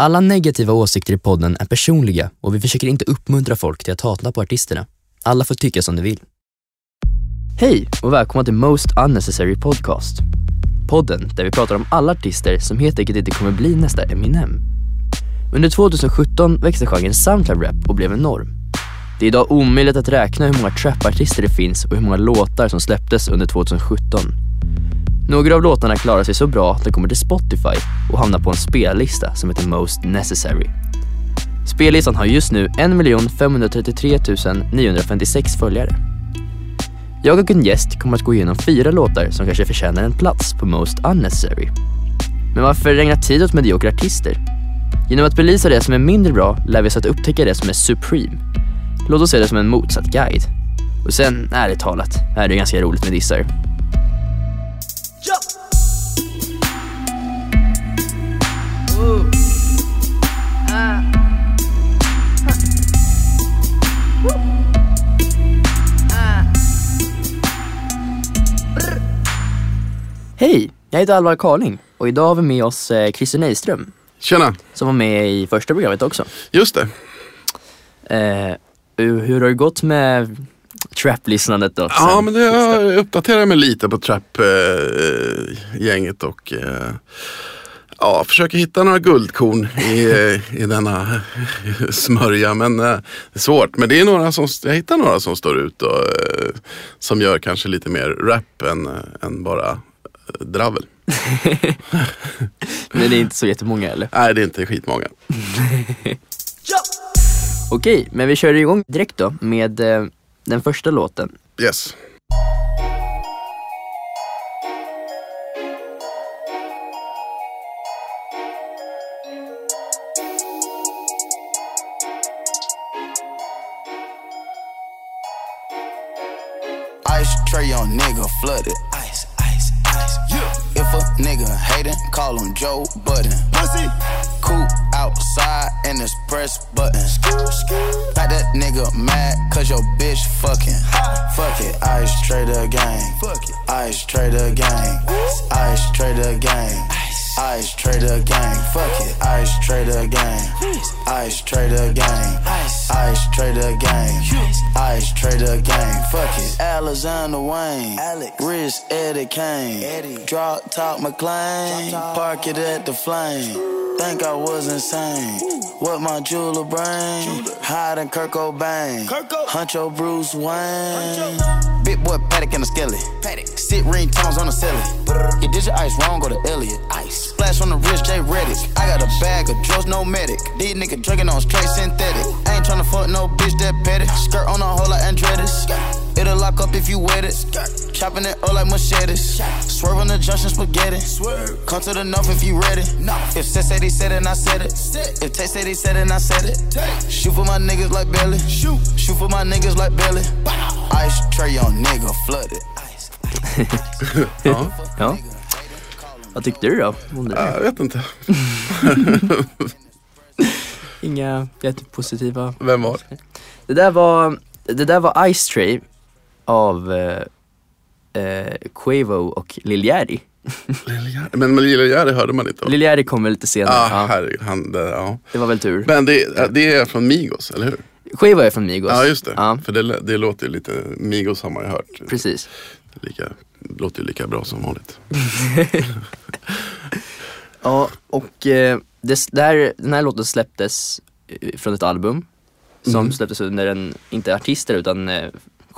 Alla negativa åsikter i podden är personliga och vi försöker inte uppmuntra folk till att hata på artisterna. Alla får tycka som de vill. Hej och välkomna till Most Unnecessary Podcast. Podden där vi pratar om alla artister som helt enkelt inte kommer bli nästa Eminem. Under 2017 växte genren soundcloud rap och blev enorm. Det är idag omöjligt att räkna hur många trapartister det finns och hur många låtar som släpptes under 2017. Några av låtarna klarar sig så bra att de kommer till Spotify och hamnar på en spellista som heter Most Necessary. Spellistan har just nu 1 533 956 följare. Jag och en gäst kommer att gå igenom fyra låtar som kanske förtjänar en plats på Most Unnecessary. Men varför ägna tid åt mediokra artister? Genom att belysa det som är mindre bra lär vi oss att upptäcka det som är supreme. Låt oss se det som en motsatt guide. Och sen, ärligt talat, är det ganska roligt med dissar. Jag heter Alvar Karling och idag har vi med oss eh, Christer Nyström Tjena! som var med i första programmet också. Just det. Eh, hur hur har det gått med trap-lyssnandet då? Ja sen men det, jag uppdaterar mig lite på trap-gänget och eh, ja, försöker hitta några guldkorn i, eh, i denna smörja. Men eh, det är svårt. Men det är några som, jag hittar några som står ut och eh, som gör kanske lite mer rap än, eh, än bara eh, dravel. Men det är inte så jättemånga eller? Nej det är inte skitmånga. Okej, men vi kör igång direkt då med eh, den första låten. Yes. Call him Joe Budden. Pussy. Cool outside and it's press button. Like that nigga mad cause your bitch fucking. Fuck it, ice trader gang. Fuck it, ice trader gang. Ice trader gang. Ice trader gang. Fuck it, ice trader gang. Ice trader gang. Ice trader gang. Ice trader gang. Fuck it, Alexander Wayne. Alex. Rich Eddie Kane. Eddie. Drop top McLean. Park it at the flame. Think I was insane. What my jeweler brain? Hiding Kirk Cobain. Huncho Bruce Wayne. Big boy Paddock and a skelly. Sit ringtones on the celly. You did your ice wrong, go to Elliot. Ice. Splash on the wrist, J Reddick. I got a bag of drugs, no medic. These niggas drinking on straight synthetic. I ain't tryna fuck no bitch that petty. Skirt on a whole like Andretti's. It'll lock up if you wet it. Chopping it up like machetes. Swerve on the junction spaghetti. Come to the north if you ready. If Seth said he said it, I said it. If Tay said he said it, I said it. Shoot for my niggas like Belly. Shoot. Shoot for my niggas like Belly. Ice tray on nigga flooded. Ice. Ja, Ja. Vad tyckte du då? Om det? jag vet inte. Inga jättepositiva. Vem var det? Det där var, det där var Ice Tray av eh, eh, Quavo och Lil Yachty. Men Lil Jerry hörde man inte. Lil Yachty kom väl lite senare. Ah, ja, herregud, han, det, ja. det var väl tur. Men det, det är från Migos, eller hur? Quavo är från Migos. Ja just det, Ja, för det, det låter ju lite, Migos har man ju hört. precis. Lika, låter ju lika bra som vanligt. Ja, och eh, det, det här, den här låten släpptes eh, från ett album som Mm. släpptes under en, inte artister utan eh,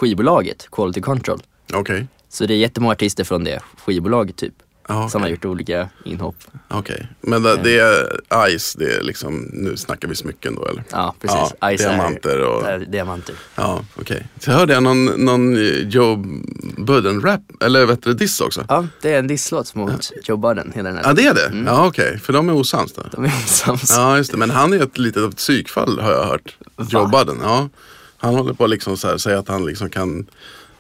skivbolaget Quality Control. Okej. Så det är jättemånga artister från det skivbolaget typ. Ja, Som har gjort olika inhopp. Okej. Men det, det är Ice, det är liksom, nu snackar vi smycken då eller? Ja, precis. Ja, Ice är- diamanter och- är diamanter. Ja, okej. Så hörde jag någon, någon Joe Budden-rap, eller vet du, diss också? Ja, det är en disslåt mot Joe Budden, hela den här. Ja det är det? Mm. Ja okej, för de är osams då. De är osams. Ja just det, men han är ett litet psykfall har jag hört. Joe Budden, ja. Han håller på att liksom så här, säga att han liksom kan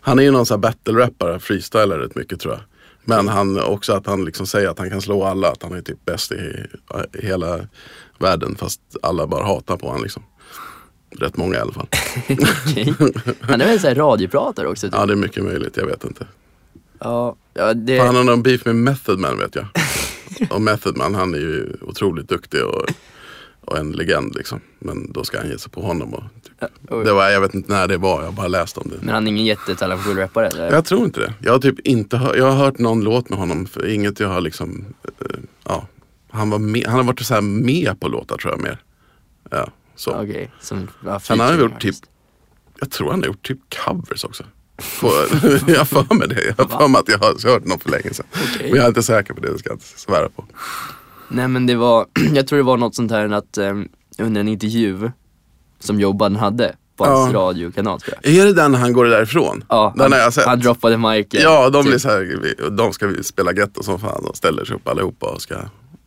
Han är ju någon sån här battle-rappare, freestylar rätt mycket tror jag. Men han också att han liksom säger att han kan slå alla, att han är typ bäst i, i hela världen fast alla bara hatar på honom liksom. Rätt många i alla fall. Okej. Han är väl såhär radiopratare också? Typ. Ja det är mycket möjligt, jag vet inte. Ja, ja det... Han har någon beef med Method Man vet jag. Och Method Man han är ju otroligt duktig och och en legend liksom. Men då ska han ge sig på honom. Och typ. Oj. det var, jag vet inte när det var, jag har bara läst om det. Men han är ingen jättetalangfull rappare eller? Jag tror inte det. Jag har typ inte hör, jag har hört någon låt med honom, för inget jag har liksom, eh, ja. Han, var med, han har varit så här med på låtar tror jag mer. Ja, så. Okej, som ja, har han featuring gjort typ, jag tror han har gjort typ covers också. Jag har för mig det. Jag har för mig att jag har hört något för länge sedan. Okej. Men jag är inte säker på det, det ska jag inte svära på. Nej men det var, jag tror det var något sånt här att um, under en intervju som Jobban hade på hans Ja. radiokanal tror jag. Är det den han går därifrån? Ja, den han, har jag sett. han droppade miken. Ja, de typ. blir så här, vi- de ska vi spela getto som fan och ställer sig upp allihopa och ska,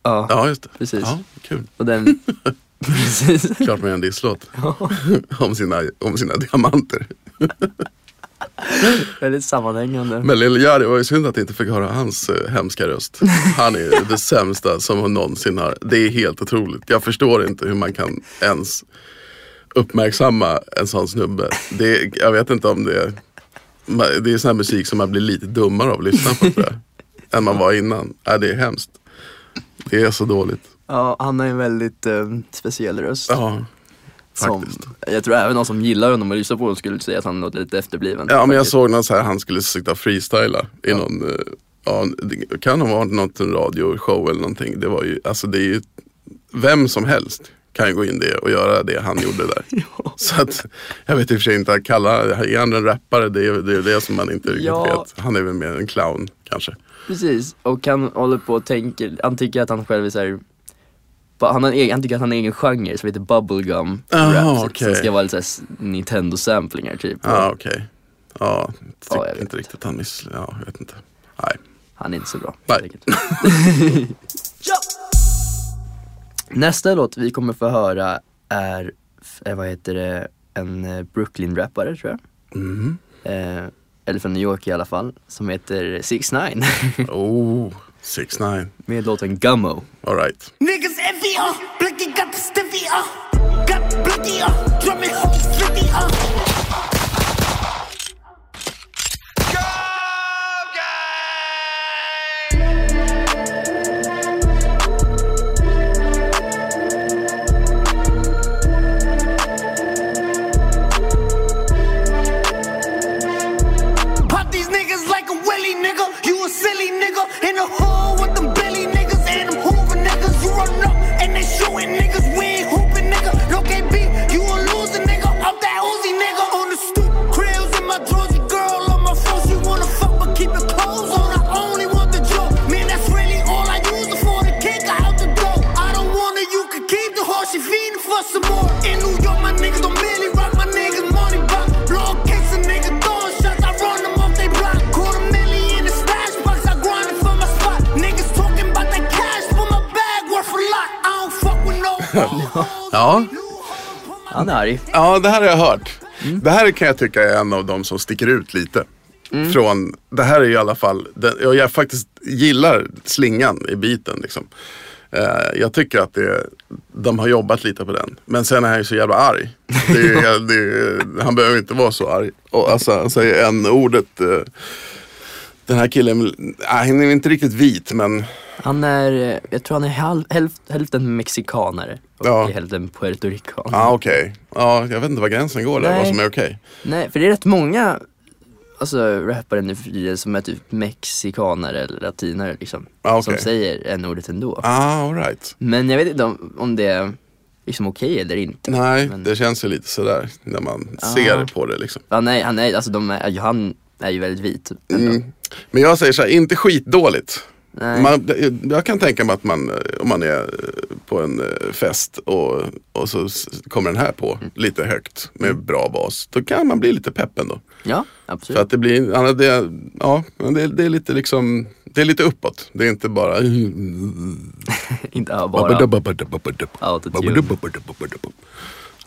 Ja, ja just det. Precis. Ja, kul. och den, precis. Klart man gör en disslåt. om, sina, om sina diamanter. Väldigt sammanhängande. Men Lil Jari var ju synd att inte fick höra hans eh, hemska röst. Han är det sämsta som hon någonsin har. Det är helt otroligt. Jag förstår inte hur man kan ens uppmärksamma en sån snubbe. Det, är- jag vet inte om det är, det är sån här musik som man blir lite dummare av att lyssna på tror jag. Än man var innan. Ja, det är hemskt. Det är så dåligt. Ja, han har en väldigt eh, speciell röst. Ja, som, jag tror även de som gillar honom och lyssnar på honom skulle säga att han låter lite efterbliven. Ja, men jag såg någon så här, han skulle sitta freestyla i någon, eh, ja, kan ha varit något radioshow eller någonting. Det var ju, alltså det är ju, vem som helst kan ju gå in det och göra det han gjorde där. Så att, jag vet i och för sig inte, att kalla, är han en rappare? Det är det, är det som man inte riktigt Ja. vet. Han är väl mer en clown kanske. Precis, och han håller på och tänker, han tycker att han själv är såhär han, har en egen, han tycker att han har en egen genre som heter bubblegum Aha, rap. Som okej. ska vara lite Nintendo-samplingar typ. Ja okej. Ja, jag tycker Ja, jag vet inte riktigt han miss, ja jag vet inte. Nej. Han är inte så bra. Nej. enkelt. Nästa låt vi kommer få höra är, eh, vad heter det, en eh, Brooklyn-rappare tror jag. Mm. Eh, eller från New York i alla fall, som heter 6 9 Oh, 6 9 med låten Gummo. alright. Niggas envy, uh. Blicky got the stiffy, uh. Got blicky, uh. Drumming home flicky, Ja. Han är arg. Ja, det här har jag hört. Det här kan jag tycka är en av de som sticker ut lite. Från, det här är i alla fall, jag, jag faktiskt gillar slingan i biten. Liksom. Eh, jag tycker att det, de har jobbat lite på den. Men sen är han ju så jävla arg. Det det han behöver inte vara så arg. Och, alltså, han säger en ordet eh, den här killen, nej, han är inte riktigt vit men Han är, jag tror han är halv, hälft, hälften mexikanare och Ja. hälften puertorican. ja okej. Ja, jag vet inte var gränsen går där, vad som är okej. Nej, för det är rätt många alltså, rappare nu för tiden som är typ mexikanare eller latinare liksom. Ja, Som okej. säger en ordet ändå. Ah, all right. Men jag vet inte om, om det är liksom okej eller inte. Nej, Men- det känns ju lite sådär när man Ja. ser på det liksom. Ja, nej, han är, alltså de är, han är ju väldigt vit. ändå. Mm. Men jag säger så här, inte skitdåligt. Man, jag kan tänka mig att man, eh, om man är eh, på en eh, fest och, och så kommer den här på Mm. lite högt med bra bas. Då kan man bli lite pepp ändå. Ja, För absolut. att det blir, det, ja, det, det är lite liksom, det är lite uppåt. Det är inte bara inte bara autotune.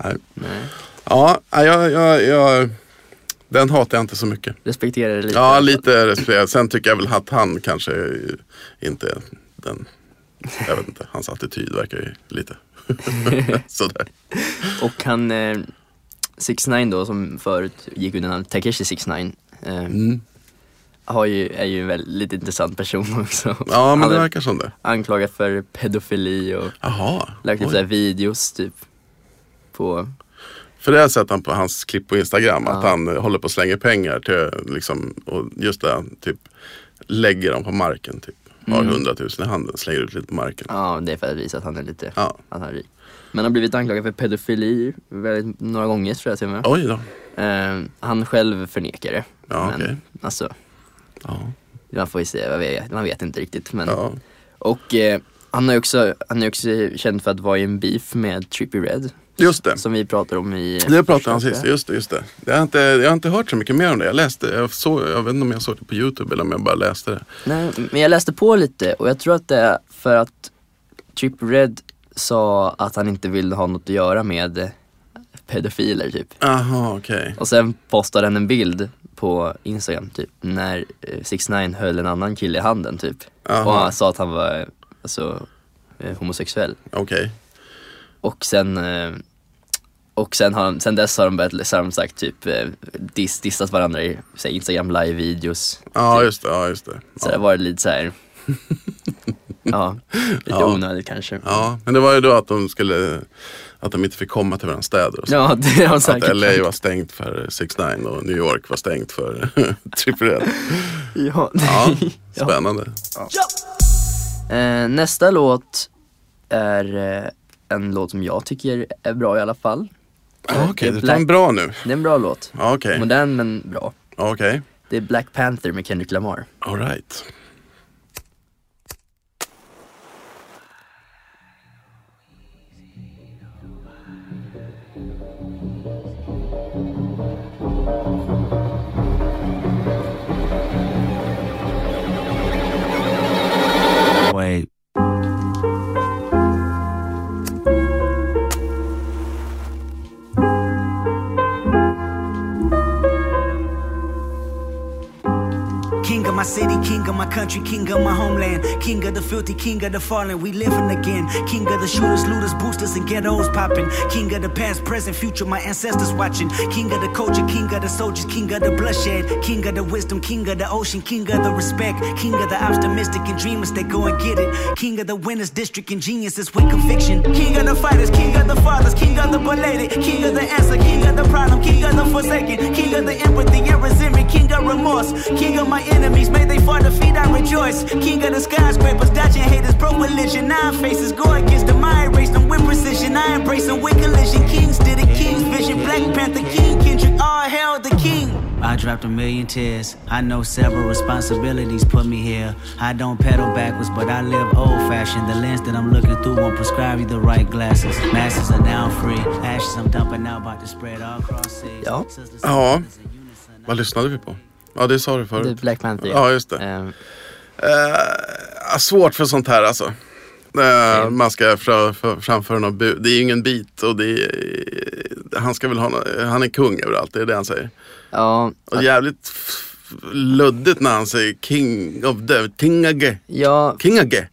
Nej. Nej. Ja, jag, jag, jag, den hatar jag inte så mycket. Respekterar det lite. Ja, lite respekterat. Sen tycker jag väl att han kanske inte den, jag vet inte, hans attityd verkar ju lite sådär. Och han, eh, 6 9 då som förut gick under namnet Takeshi 6 9 eh, Mm. har ju, är ju en väldigt intressant person också. Ja men Han det verkar som det. anklagad för pedofili och Jaha. lagt upp videos typ. På, För det har jag sett han på hans klipp på Instagram. Att Ja. han eh, håller på att slänga pengar till liksom, och just det, typ lägger dem på marken. Typ. Har Mm. 100 000 i handen, slänger ut lite på marken. ja det är för att visa att han är lite, Ja. att han är rik. Men han har blivit anklagad för pedofili väldigt, några gånger tror jag till och med. Oj då. Eh, han själv förnekar det. Ja, men okej. alltså, Ja. man får ju se, man vet, man vet inte riktigt. Men, Ja. Och eh, han är också, han är också känd för att vara i en beef med Trippie Red. Just det. Som vi pratar om i Det pratade han sist, just det. Just det. Jag, har inte, jag har inte hört så mycket mer om det. Jag läste, jag, såg, jag vet inte om jag såg det på YouTube eller om jag bara läste det. Nej, men jag läste på lite och jag tror att det är för att Trippie Red sa att han inte ville ha något att göra med eh, pedofiler typ. Jaha, okej. Och sen postade han en bild på Instagram typ när 6 9 höll en annan kille i handen typ. Jaha. Och han sa att han var eh, alltså, eh, homosexuell. Okej. Och sen eh, och sen, har, de- sen dess har de börjat, så har de sagt typ eh, diss, dissat varandra i så Instagram live-videos. Ja, typ. just det. Ja, just det. Så det Ja. var lite så här. ja, lite Ja. onödigt kanske. ja, men det var ju då att de skulle att de inte fick komma till varandra städer och så. Ja, det har säkert Att LA var stängt för 6 9 och New York var stängt för Triple. Ja. Ja, spännande. Eh, nästa låt är eh, en låt som jag tycker är bra i alla fall. Ja, Okej, Det är du tar en bra nu. Det är en bra låt. Ja, Okej, Modern men bra. Ja, okej. Det är Black Panther med Kendrick Lamar. All right. King of my country, king of my homeland, king of the filthy, king of the fallen. We living again. King of the shooters, looters, boosters, and ghettos popping. King of the past, present, future, my ancestors watching. King of the culture, king of the soldiers, king of the bloodshed, king of the wisdom, king of the ocean, king of the respect, king of the optimistic and dreamers that go and get it. King of the winners, district and geniuses with conviction. King of the fighters, king of the fathers, king of the belated, king of the answer, king of the problem, king of the forsaken, king of the empathy and resentment, king of remorse, king of my enemies, may they fall defeat, I rejoice. King of the skyscrapers, dodging haters, pro religion, nine faces, go against the I race, them with precision, I embrace them with collision. Kings did it, King's vision, Black Panther, King Kendrick, all hail the king. I dropped a million tears. I know several responsibilities put me here. I don't pedal backwards, but I live old fashioned. The lens that I'm looking through won't prescribe you the right glasses. Masses are now free. Ashes I'm dumping out, about to spread all across seas. Ja. Sisters, Ja. brothers in unison. Vad lyssnade vi på? Ja, det sa du förut. Black Panther. Ja, just det. Eh, Eh, svårt för sånt här alltså. Eh, man ska fra, för, framföra något bud. Det är ju ingen bit och det är, han ska väl ha nå- han är kung överallt, det är det han säger. ja, Och jävligt luddigt när han säger king of the, kingage, ja, kingage.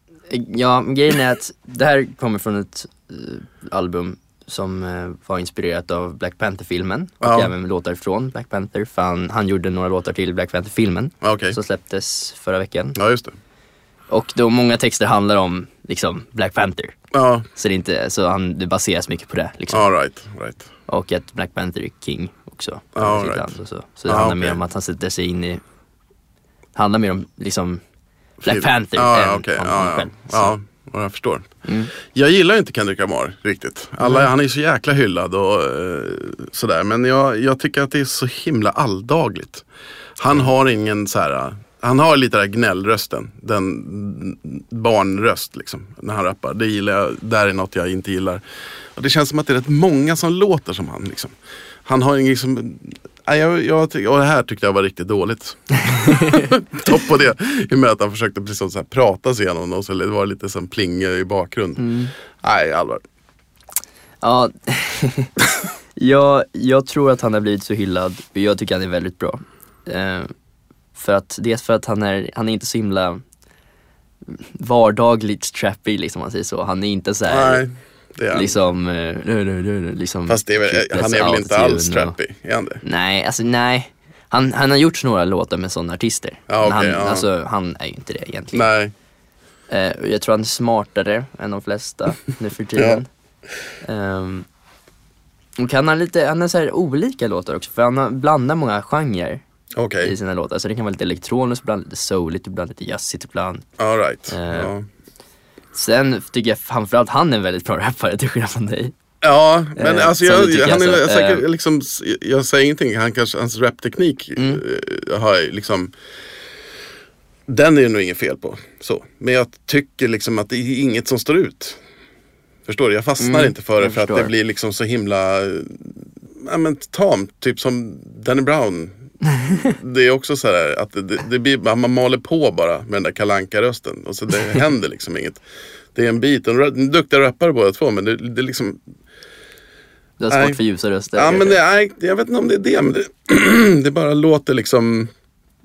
ja, grejen är att det här kommer från ett eh, album som eh, var inspirerat av Black Panther-filmen och Ja. även låtar från Black Panther. För han, han gjorde några låtar till Black Panther-filmen Ja, Okej, som släpptes förra veckan. ja just det. Och då många texter handlar om liksom Black Panther. Ja, Så det, är inte, så han, det baseras mycket på det. Liksom. all right, right. Och att Black Panther är king också. Ja, right. land och så. så det Ja, handlar okej. mer om att han sätter sig in i, handlar mer om liksom Black. Panther ja, än ja, ja, honom ja. själv. Så. Och jag förstår. Mm. Jag gillar inte Kendrick Lamar riktigt. Alla, Han är ju så jäkla hyllad och eh, sådär. Men jag, jag tycker att det är så himla alldagligt. Han har ingen så här. Han har lite den här gnällrösten. Den barnröst liksom. När han rappar. Det gillar jag. Där är något jag inte gillar. Och det känns som att det är rätt många som låter som han. Liksom. Han har liksom. Jag, jag, och det här tyckte jag var riktigt dåligt. Topp på det. I och med att han försökte liksom så här prata sig igenom och så det var lite som plinga i bakgrunden. Nej, allvar. Ja, jag, jag tror att han har blivit så hyllad och jag tycker han är väldigt bra. Eh, för att, dels för att han är, han är inte så himla vardagligt trappy liksom om man säger så. Han är inte så här, det är liksom, eh, nö, nö, nö, liksom Fast är väl, han är väl inte alls trappy? Är han det? Nej, alltså nej. Han, han har gjort några låtar med sådana artister. Ja, Men okej, han, ja. alltså, han är ju inte det egentligen. Nej. Eh, jag tror han är smartare än de flesta nu för tiden. Ehm, och han har lite, han har så olika låtar också för han blandar många genrer Okej. i sina låtar. Så det kan vara lite elektroniskt, ibland lite souligt, ibland lite jazzigt ibland. All right. Eh. Ja. Sen tycker jag framförallt han är en väldigt bra rappare till skillnad från dig. Ja, men Eh, alltså jag, tycker han är alltså, säkert eh. liksom, jag säger ingenting, han kanske, hans rapteknik Mm. eh, har jag liksom Den är det nog inget fel på. Så. Men jag tycker liksom att det är inget som står ut. Förstår du? Jag fastnar Mm, inte för det jag för att det förstår. blir liksom så himla eh, ja, men, tamt. Typ som Danny Brown. Det är också så här att det, det blir, man maler på bara med den där kalanka rösten och så det händer liksom inget. Det är en bit, är duktiga rappare båda två men det, det är liksom Du har Nej. svårt för ljusa röster. Ja men det, nej, jag vet inte om det är det men det, det bara låter liksom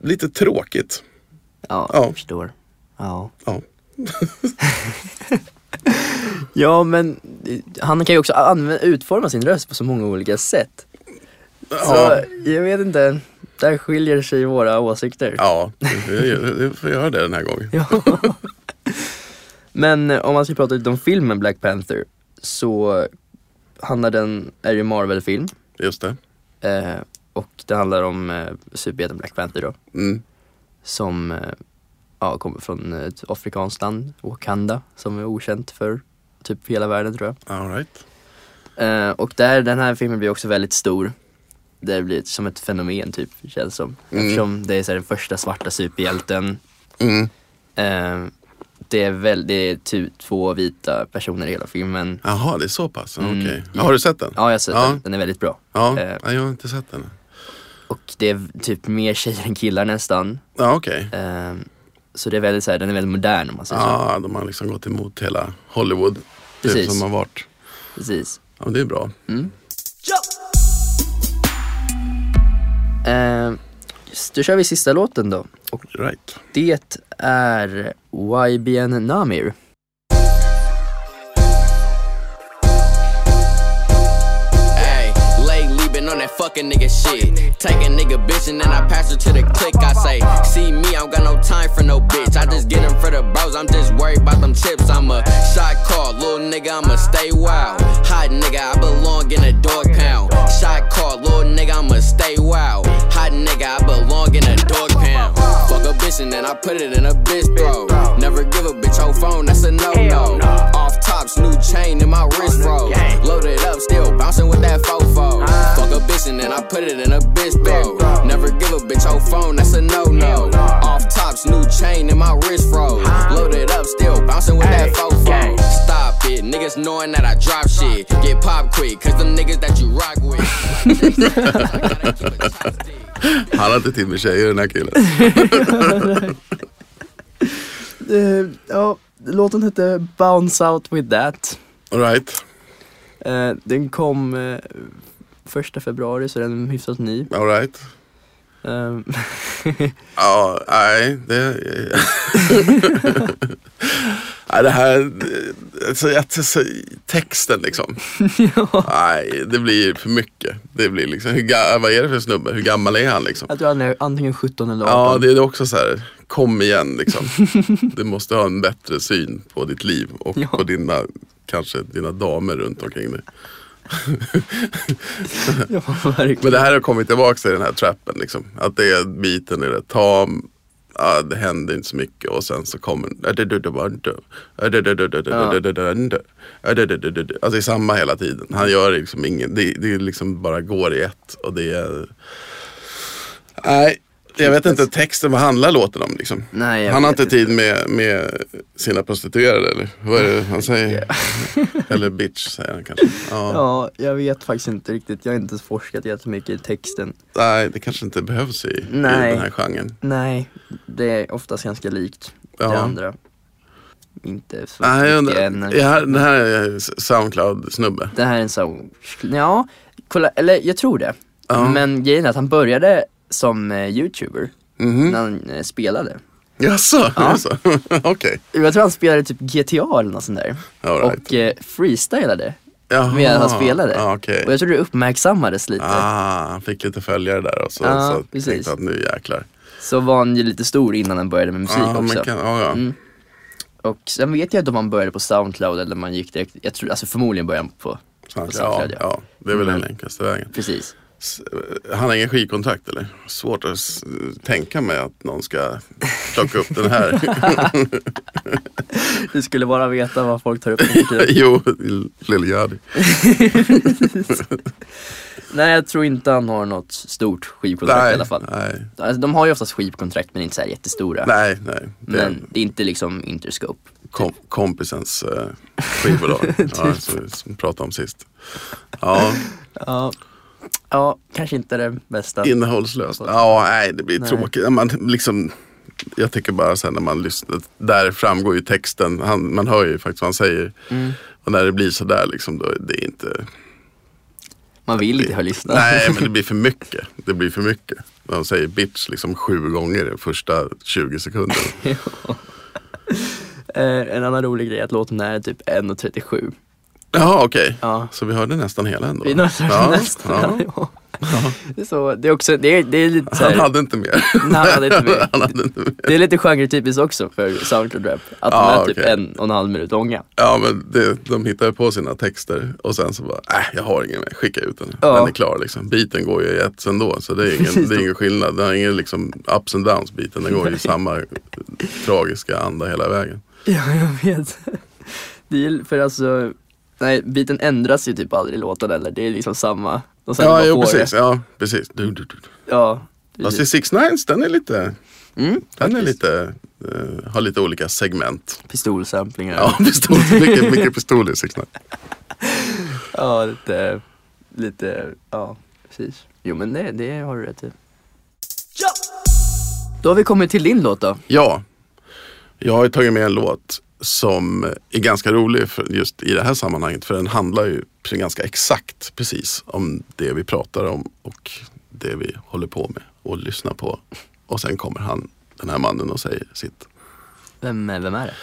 lite tråkigt. Ja, Ja. jag förstår. Ja. Ja. ja men eh, han kan ju också använda, utforma sin röst på så många olika sätt. Så Ja. jag vet inte, där skiljer sig våra åsikter. Ja, jag får göra det den här gången. Ja. Men eh, om man ska prata lite om filmen Black Panther så handlar den, är ju en Marvel-film Just det. eh, och det handlar om eh, superhjälten Black Panther då Mm. som eh, ja, kommer från ett afrikanskt land, Wakanda, som är okänt för typ hela världen tror jag. All right. Eh, och där, den här filmen blir också väldigt stor. Det blir som ett fenomen typ, känns som. Mm. Eftersom det är så här, den första svarta superhjälten. Mm. Eh, det är väl, det är typ två vita personer i hela filmen. Jaha, det är så pass? Mm. Okej. Har du sett den? Ja, jag har sett Ja. den. Den är väldigt bra. Ja, Eh, jag har inte sett den. och det är typ mer tjejer än killar nästan. Ja, okej. Eh, så det är väldigt så här, den är väldigt modern om man säger så. Ja, de har liksom gått emot hela Hollywood. Typ Precis. som har varit. Precis. Ja, det är bra. Eh, då kör vi sista låten då. Och Right. det är YBN Namir. That fucking nigga shit. Take a nigga bitch and then I pass her to the click. I say, see me, I don't got no time for no bitch. I just get them for the bros, I'm just worried about them chips. I'm a shot call, little nigga, I'ma stay wild. Hot nigga, I belong in a dog pound. Shot call, little nigga, I'ma stay wild. Hot nigga, I belong in a dog pound. Fuck a bitch and then I put it in a bitch, bro. Never give a bitch your phone, that's a no no. Off tops, new chain in my wrist, bro. Loaded up, still bouncing with that fofo. Fuck a bitch and then I put it in a bitch, bro. Never give a bitch your phone, that's a no no. Off tops, new chain in my wrist, bro. Loaded up, still bouncing with that fofo. Stop it, niggas knowing that I drop shit. Get pop quick, cause them niggas that you rock with. Han har inte tid med tjejer den här killen. Ja, låten hette Bounce Out With That. Right. Eh, den kom eh, första februari så den är hyfsat ny. All right. Eh, Ja, nej. Det, nej, det här, alltså, jag- alltså, texten liksom. Nej, det blir för mycket. Det blir liksom, hur, ga- vad är det för snubbe? Hur gammal är han liksom? jag tror han är antingen 17 eller 18. Ja, det är också så här, kom igen liksom. Du måste ha en bättre syn på ditt liv och Ja. på dina, kanske dina damer runt omkring dig. ja, verkligen. Men det här har kommit tillbaka i den här trappen liksom. Att det är biten är rätt tam. Ja, det händer inte så mycket och sen så kommer Alltså det är samma hela tiden. Han gör liksom ingen, det, det är liksom bara går i ett och det är Nej, jag vet inte texten, vad handlar låten om liksom? Nej, han har inte tid med, med sina prostituerade eller? Vad är det han säger? eller bitch säger han kanske. Ja. Ja, jag vet faktiskt inte riktigt. Jag har inte forskat jättemycket i texten. Nej, det kanske inte behövs i, i Nej. den här genren. Nej, det är oftast ganska likt Ja. det andra. Inte så Nej, mycket än. det här är Soundcloud-snubbe. Det här är en sån, ja, kolla, eller jag tror det. Ja. Men grejen är att han började som eh, youtuber Mhm. när han eh, spelade. Jaså, Ja. jaså? okej. Jag tror han spelade typ GTA eller något sånt där. All right. Och eh, freestylade Jaha, med att han spelade. okej. Och jag tror det uppmärksammades lite. Ah, han fick lite följare där och så, Ja, så precis. tänkte att nu jäklar. Så var han ju lite stor innan han började med musik Ja, också. kan, ja, ja. Mm. Och sen vet jag inte om han började på Soundcloud eller om han gick direkt, jag tror, alltså förmodligen började han på, Soundcloud. Ja. ja, det är väl Mm. den enklaste vägen. Precis. Han har ingen skivkontrakt eller? Svårt att tänka mig att någon ska plocka upp den här. Du skulle bara veta vad folk tar upp. för jo, Lil Yachty. Nej jag tror inte han har något stort skivkontrakt i Nej, alla fall. nej, Alltså, de har ju oftast skivkontrakt men inte så här jättestora. nej, nej. Det är Men det är inte liksom Interscope. kom, kompisens uh, skivbolag. ja, som vi som vi pratade om sist. Ja, Ja, ja kanske inte det bästa. innehållslöst. Ja, nej det blir Nej. tråkigt. Man, liksom, jag tycker bara sen när man lyssnar, där framgår ju texten, han, man hör ju faktiskt vad han säger. Mm. Och när det blir sådär liksom, då det är inte Man vill inte höra lyssna. Nej, men det blir för mycket. Det blir för mycket. De säger bitch liksom sju gånger de första 20 sekunderna. Eh, en annan rolig grej att låten är typ 1.37. Jaha, okej. Ja. Så vi hörde nästan hela ändå? Vi nästan, ja, nästan. ja. Ja. Det är Så, det är också, det är, det är lite så Han här, hade inte mer. Nej, han hade inte mer. Han hade inte mer. det är lite genretypiskt också för Soundcloud Rap. Att Ja, de är typ okej. en och en halv minut långa. Ja, men det, de hittar på sina texter och sen så bara, äh, jag har ingen mer, skicka ut den. Ja. Den är klar liksom. Biten går ju i ett ändå, så det är ingen, Precis. det är ingen skillnad. Den har ingen liksom ups and downs biten, den går ju i samma tragiska anda hela vägen. Ja, jag vet. Det är för alltså, nej biten ändras ju typ aldrig i låten eller. Det är liksom samma. De Ja, jo, precis. Ja, precis. Du, du, du. Ja. Fast i Six Nines, den är lite, Mm, den är lite, eh, har lite olika segment. Pistolsamplingar. Ja, pistol, mycket, mycket pistol i Six Nines. ja, lite, lite, ja precis. Jo men det, det har du rätt i. Då har vi kommit till din låt då. Ja, jag har ju tagit med en låt som är ganska rolig för just i det här sammanhanget. För den handlar ju ganska exakt precis om det vi pratar om och det vi håller på med och lyssnar på. Och sen kommer han, den här mannen och säger sitt. Vem, vem är det?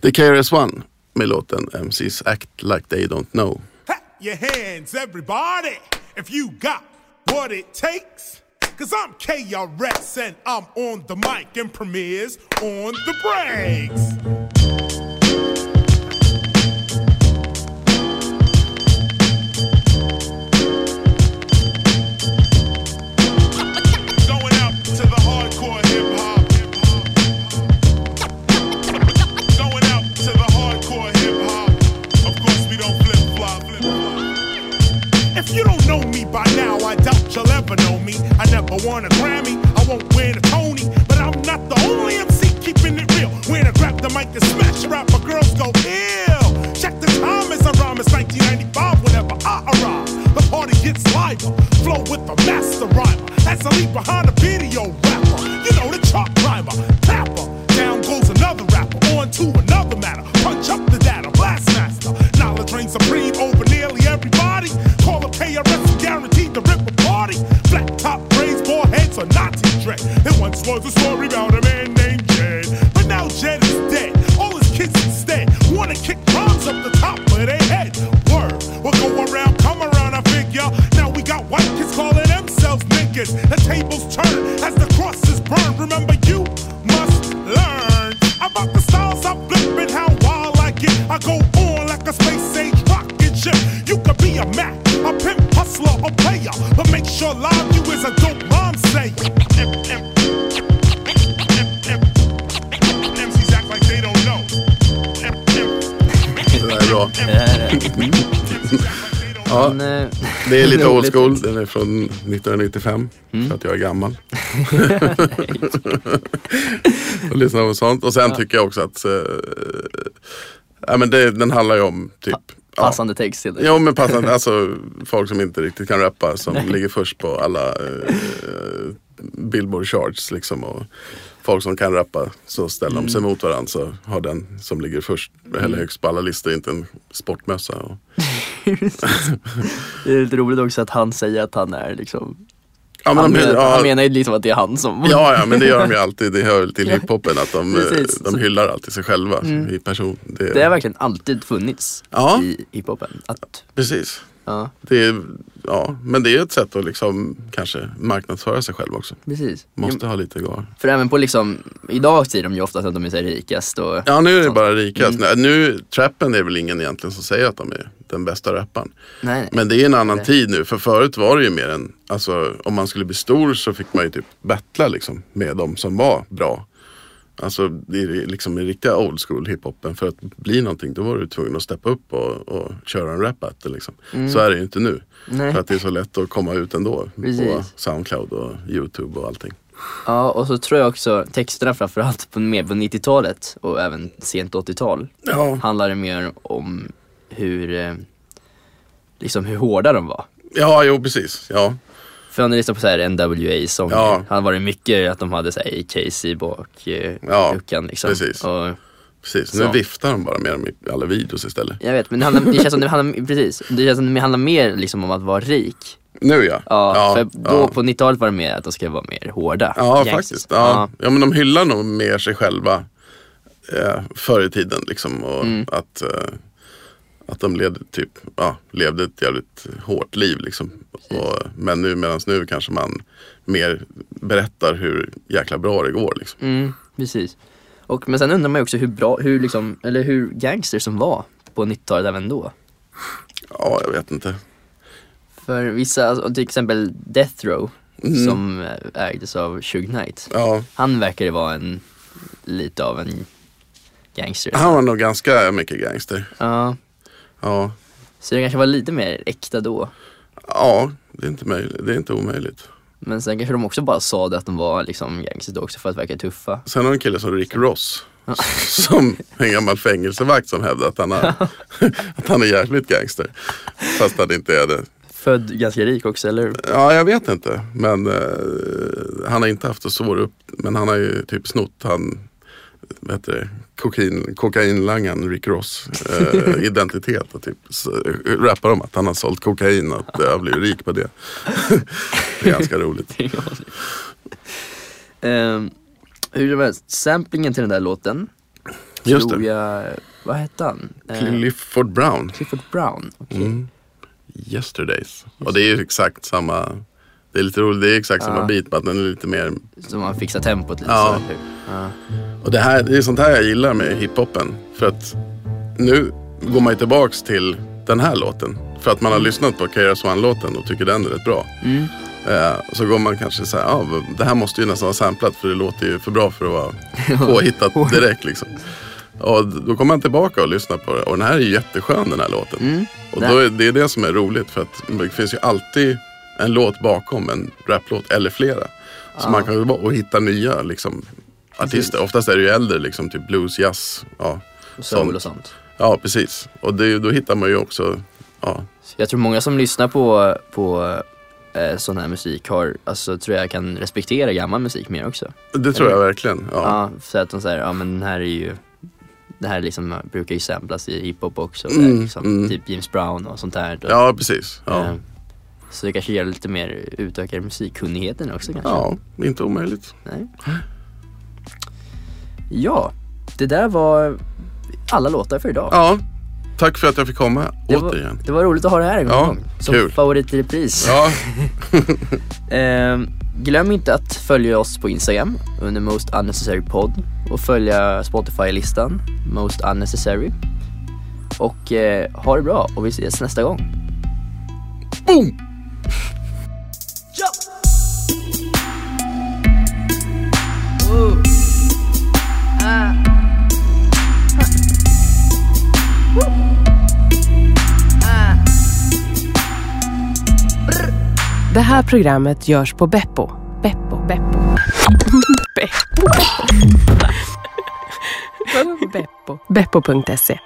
Det är KRS-One med låten MC's Act Like They Don't Know. Clap your hands, everybody, if you got what it takes. Cause I'm KRS and I'm on the mic and premieres on the breaks. I never won a Grammy, I won't win a Tony, but I'm not the only MC keeping it real. When I grab the mic and smash rap, my girls go ill. Check the time as I rhyme, it's 1995 whenever I arrive. The party gets liver, flow with the master rhymer. As I leave behind a video a Mac, a pimp, hustler, a player, but make sure live you is a dope rhyme say. MCs act like they don't know. Det där är bra. Ja, Men, det är lite old school. Den är från 1995 Mm. för att jag är gammal. och lyssnar på sånt. Och sen tycker jag också att eh, ja, men det, den handlar ju om typ ja, Passande text till det. Jo men passande, alltså folk som inte riktigt kan rappa som ligger först på alla eh, Billboard charts liksom. Och folk som kan rappa så ställer de sig mot varandra så har den som ligger först eller högst på alla listor inte en sportmössa. Och, Det är lite roligt också att han säger att han är liksom Ja, men han, de, menar, ja, han menar ju liksom att det är han som... Ja, ja, men det gör de ju alltid. Det hör väl till hiphopen att de, eh, Precis. de hyllar alltid sig själva i person. Det, Det har verkligen alltid funnits Ja. i hiphopen. Att, Precis. ja, Det är, ja, men det är ett sätt att liksom kanske marknadsföra sig själv också. precis. Måste ha lite gar. För även på liksom, idag säger de ju oftast att de är rikast och Ja, nu är det bara rikast. Mm. Nu, trappen är väl ingen egentligen som säger att de är den bästa rapparen. Nej. Men det är en annan Nej. tid nu. För förut var det ju mer en, alltså om man skulle bli stor så fick man ju typ battla liksom med de som var bra. Alltså det är liksom i riktiga old school hiphopen. För att bli någonting då var du tvungen att steppa upp och, och köra en rap battle liksom. Så är det ju inte nu. Mm. Nej. För att det är så lätt att komma ut ändå. På Precis. Soundcloud och YouTube och allting. Ja, och så tror jag också texterna framförallt på, mer på 90-talet och även sent 80-tal Ja, handlar det mer om hur, eh, liksom hur hårda de var. ja jo precis. Ja. För om du lyssnar på så här NWA-sånger, Ja. han var det mycket att de hade så här Casey bak eh, Ja, luckan liksom. precis. Och, Precis, Så. nu viftar de bara med dem i alla videos istället. jag vet, men det, handlar, det känns som det handlar, precis, det känns som det handlar mer liksom om att vara rik. Nu ja. Ja, för då ja. på 90-talet var det mer att de ska vara mer hårda. Ja, Gangsters. faktiskt. Ja. ja, men de hyllar nog mer sig själva eh, förr i tiden. Liksom, och Mm. att, eh, att de levde, typ, ja, levde ett jävligt hårt liv. Liksom. Och, men nu, medan nu kanske man mer berättar hur jäkla bra det går. Liksom. Mm, precis. Och, men sen undrar man ju också hur bra, hur liksom, eller hur gangsters som var på 90-talet även då. Ja, jag vet inte. För vissa, alltså, till exempel Death Row Mm. som ägdes av Suge Knight. Ja, Han verkar ju vara en, lite av en gangster. han var nog ganska mycket gangster. Ja, Ja, så det kanske var lite mer äkta då. ja det, är inte möjligt. det är inte omöjligt. Men sen kanske de också bara sa det att de var liksom gangsters då också för att verka tuffa. Sen har en kille som Rick Ross. Som en gammal fängelsevakt som hävdar att han, har, att han är jävligt gangster. Fast han inte är det. Född ganska rik också, eller hur? Ja, jag vet inte. Men eh, han har inte haft så svår upp. Men han har ju typ snott han, vad heter det, kokain, kokainlangaren Rick Ross eh, identitet. Och typ så, rappar om att han har sålt kokain och att jag blivit rik på det. det är ganska roligt. Ehm, hur som helst, samplingen till den där låten Just tror det. jag, vad hette han? Eh, Clifford Brown. Clifford Brown. okej. Mm. Yesterdays. Och det är ju exakt samma. Det är lite roligt, det är exakt samma Ja. bit bara att den är lite mer Så man fixar tempot lite Ja. så. eller hur? Ja. Och det, här, det är sånt här jag gillar med hiphopen. För att nu går man ju tillbaks till den här låten. För att man har lyssnat på KRS One-låten och tycker den är rätt bra. Mm. Eh, så går man kanske så här, ja, det här måste ju nästan vara samplat för det låter ju för bra för att vara påhittat direkt liksom. Och då kommer man tillbaka och lyssnar på det. Och den här är jätteskön den här låten. Mm. Och då är det är det som är roligt för att det finns ju alltid en låt bakom en raplåt eller flera. Så man kan ju och hitta nya liksom, artister. Oftast är det ju äldre, liksom, typ blues, jazz. Ja, Och soul och sånt. ja precis. Och det, då hittar man ju också, ja, Jag tror många som lyssnar på, på eh, sån här musik har, alltså tror jag kan respektera gammal musik mer också. det tror jag verkligen. Ja. Ja, så att de säger, ja men den här är ju det här liksom brukar ju samplas i hiphop också, Mm, där, liksom, mm. typ James Brown och sånt där. Då. ja, precis. Ja. Eh, Så det kanske ger lite mer utökad musikkunnigheten också kanske. ja, inte omöjligt. Nej. Ja, det där var alla låtar för idag. Ja, tack för att jag fick komma det, återigen. var, det var roligt att ha det här en Ja, gång. Som kul. favorit i repris. Ja, Eh, glöm inte att följa oss på Instagram under Most Unnecessary Pod och följa Spotify-listan Most Unnecessary. Och eh, ha det bra och vi ses nästa gång. boom! Det här programmet görs på Beppo. Beppo. Beppo. Beppo. Beppo. Beppo.se